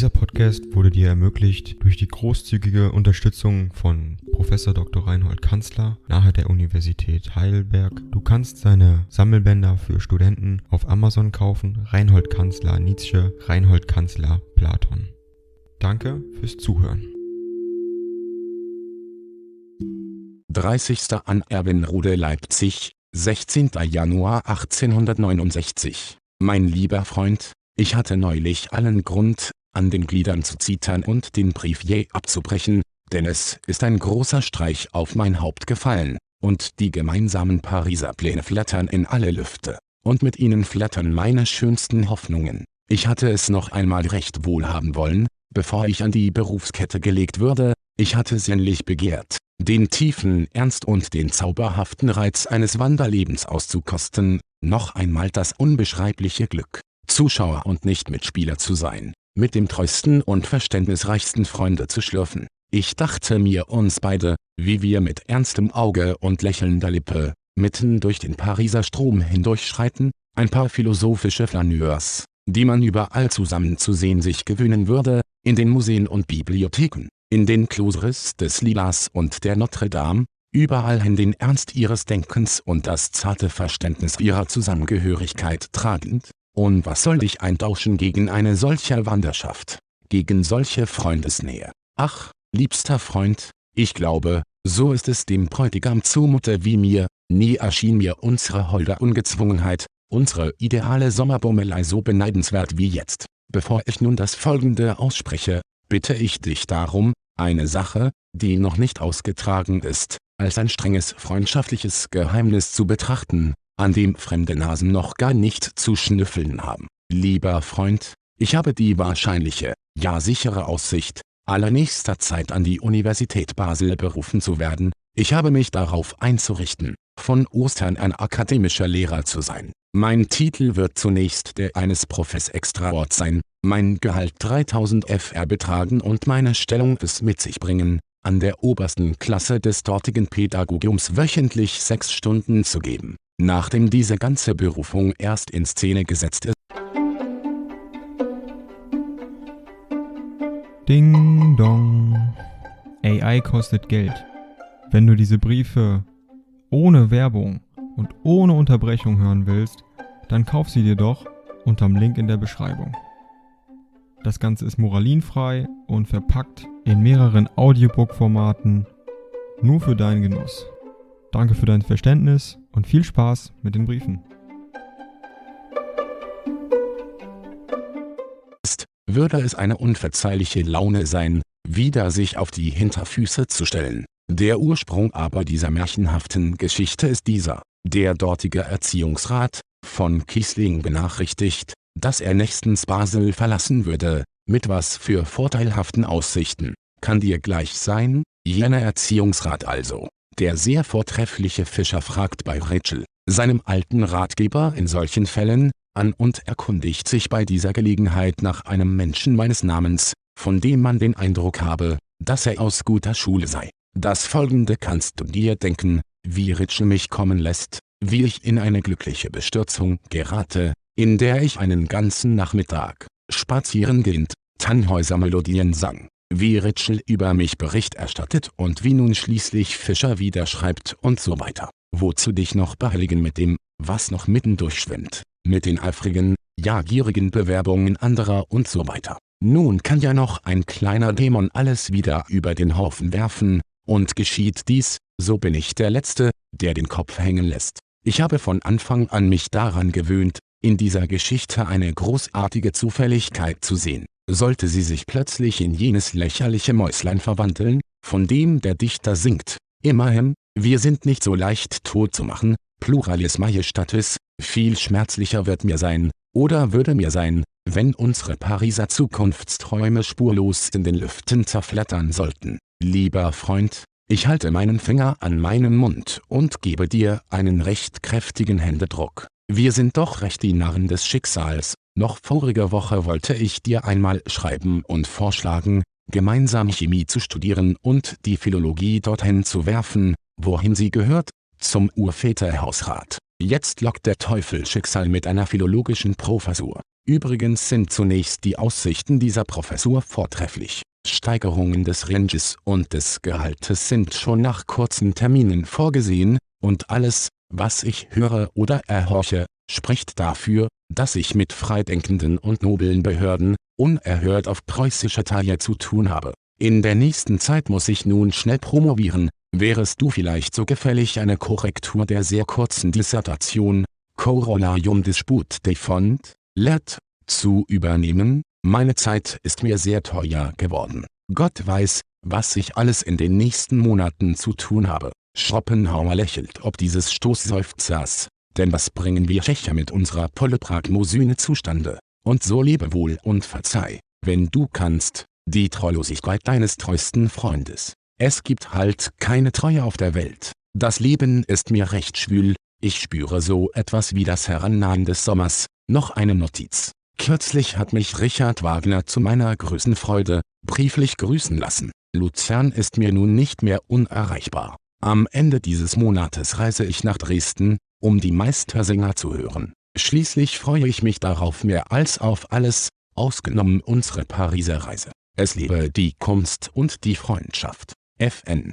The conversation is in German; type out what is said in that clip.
Dieser Podcast wurde dir ermöglicht durch die großzügige Unterstützung von Professor Dr. Reinhold Kanzler nahe der Universität Heidelberg. Du kannst seine Sammelbänder für Studenten auf Amazon kaufen. Reinhold Kanzler Nietzsche, Reinhold Kanzler Platon. Danke fürs Zuhören. 30. an Erwinrode Leipzig, 16. Januar 1869. Mein lieber Freund, ich hatte neulich allen Grund, an den Gliedern zu zittern und den Brief je abzubrechen, denn es ist ein großer Streich auf mein Haupt gefallen, und die gemeinsamen Pariser Pläne flattern in alle Lüfte, und mit ihnen flattern meine schönsten Hoffnungen. Ich hatte es noch einmal recht wohl haben wollen, bevor ich an die Berufskette gelegt würde, ich hatte sinnlich begehrt, den tiefen Ernst und den zauberhaften Reiz eines Wanderlebens auszukosten, noch einmal das unbeschreibliche Glück, Zuschauer und nicht Mitspieler zu sein, mit dem treuesten und verständnisreichsten Freunde zu schlürfen. Ich dachte mir uns beide, wie wir mit ernstem Auge und lächelnder Lippe, mitten durch den Pariser Strom hindurchschreiten, ein paar philosophische Flaneurs, die man überall zusammen zu sehen sich gewöhnen würde, in den Museen und Bibliotheken, in den Closeries des Lilas und der Notre Dame, überall hin den Ernst ihres Denkens und das zarte Verständnis ihrer Zusammengehörigkeit tragend, und was soll ich eintauschen gegen eine solche Wanderschaft, gegen solche Freundesnähe? Ach, liebster Freund, ich glaube, so ist es dem Bräutigam zumute wie mir, nie erschien mir unsere holde Ungezwungenheit, unsere ideale Sommerbummelei so beneidenswert wie jetzt. Bevor ich nun das Folgende ausspreche, bitte ich dich darum, eine Sache, die noch nicht ausgetragen ist, als ein strenges freundschaftliches Geheimnis zu betrachten, an dem fremde Nasen noch gar nicht zu schnüffeln haben. Lieber Freund, ich habe die wahrscheinliche, ja sichere Aussicht, allernächster Zeit an die Universität Basel berufen zu werden, ich habe mich darauf einzurichten, von Ostern ein akademischer Lehrer zu sein. Mein Titel wird zunächst der eines Profes Extraort sein, mein Gehalt 3000 FR betragen und meine Stellung es mit sich bringen, an der obersten Klasse des dortigen Pädagogiums wöchentlich sechs Stunden zu geben. Nachdem diese ganze Berufung erst in Szene gesetzt ist, Ding dong. AI kostet Geld. Wenn du diese Briefe ohne Werbung und ohne Unterbrechung hören willst, dann kauf sie dir doch unterm Link in der Beschreibung. Das Ganze ist moralinfrei und verpackt in mehreren Audiobook-Formaten nur für deinen Genuss. Danke für dein Verständnis und viel Spaß mit den Briefen. würde es eine unverzeihliche Laune sein, wieder sich auf die Hinterfüße zu stellen. Der Ursprung aber dieser märchenhaften Geschichte ist dieser. Der dortige Erziehungsrat, von Kiesling benachrichtigt, dass er nächstens Basel verlassen würde, mit was für vorteilhaften Aussichten, kann dir gleich sein, jener Erziehungsrat also, der sehr vortreffliche Fischer fragt bei Rachel, seinem alten Ratgeber in solchen Fällen, an und erkundigt sich bei dieser Gelegenheit nach einem Menschen meines Namens, von dem man den Eindruck habe, dass er aus guter Schule sei. Das folgende kannst du dir denken, wie Ritschel mich kommen lässt, wie ich in eine glückliche Bestürzung gerate, in der ich einen ganzen Nachmittag, spazierengehend, Tannhäuser-Melodien sang, wie Ritschel über mich Bericht erstattet und wie nun schließlich Fischer wieder schreibt und so weiter. Wozu dich noch behelligen mit dem, was noch mitten durchschwimmt, mit den eifrigen, ja gierigen Bewerbungen anderer und so weiter. Nun kann ja noch ein kleiner Dämon alles wieder über den Haufen werfen, und geschieht dies, so bin ich der Letzte, der den Kopf hängen lässt. Ich habe von Anfang an mich daran gewöhnt, in dieser Geschichte eine großartige Zufälligkeit zu sehen. Sollte sie sich plötzlich in jenes lächerliche Mäuslein verwandeln, von dem der Dichter singt, immerhin, wir sind nicht so leicht tot zu machen, pluralis majestatis, viel schmerzlicher wird mir sein, oder würde mir sein, wenn unsere Pariser Zukunftsträume spurlos in den Lüften zerflattern sollten. Lieber Freund, ich halte meinen Finger an meinen Mund und gebe dir einen recht kräftigen Händedruck. Wir sind doch recht die Narren des Schicksals. Noch vorige Woche wollte ich dir einmal schreiben und vorschlagen, gemeinsam Chemie zu studieren und die Philologie dorthin zu werfen, wohin sie gehört, zum Urväterhausrat. Jetzt lockt der Teufel Schicksal mit einer philologischen Professur. Übrigens sind zunächst die Aussichten dieser Professur vortrefflich. Steigerungen des Ranges und des Gehaltes sind schon nach kurzen Terminen vorgesehen, und alles, was ich höre oder erhorche, spricht dafür, dass ich mit freidenkenden und noblen Behörden, unerhört auf preußischer Taille zu tun habe. In der nächsten Zeit muss ich nun schnell promovieren, wärest du vielleicht so gefällig eine Korrektur der sehr kurzen Dissertation, Corollarium Disput de Fond, Let, zu übernehmen, meine Zeit ist mir sehr teuer geworden. Gott weiß, was ich alles in den nächsten Monaten zu tun habe. Schopenhauer lächelt ob dieses Stoßseufzers, denn was bringen wir Tschecher mit unserer Polypragmosyne zustande? Und so lebe wohl und verzeih, wenn du kannst, die Treulosigkeit deines treuesten Freundes. Es gibt halt keine Treue auf der Welt. Das Leben ist mir recht schwül, ich spüre so etwas wie das Herannahen des Sommers. Noch eine Notiz. Kürzlich hat mich Richard Wagner zu meiner größten Freude, brieflich grüßen lassen. Luzern ist mir nun nicht mehr unerreichbar. Am Ende dieses Monates reise ich nach Dresden, um die Meistersänger zu hören. Schließlich freue ich mich darauf mehr als auf alles, ausgenommen unsere Pariser Reise. Es lebe die Kunst und die Freundschaft. FN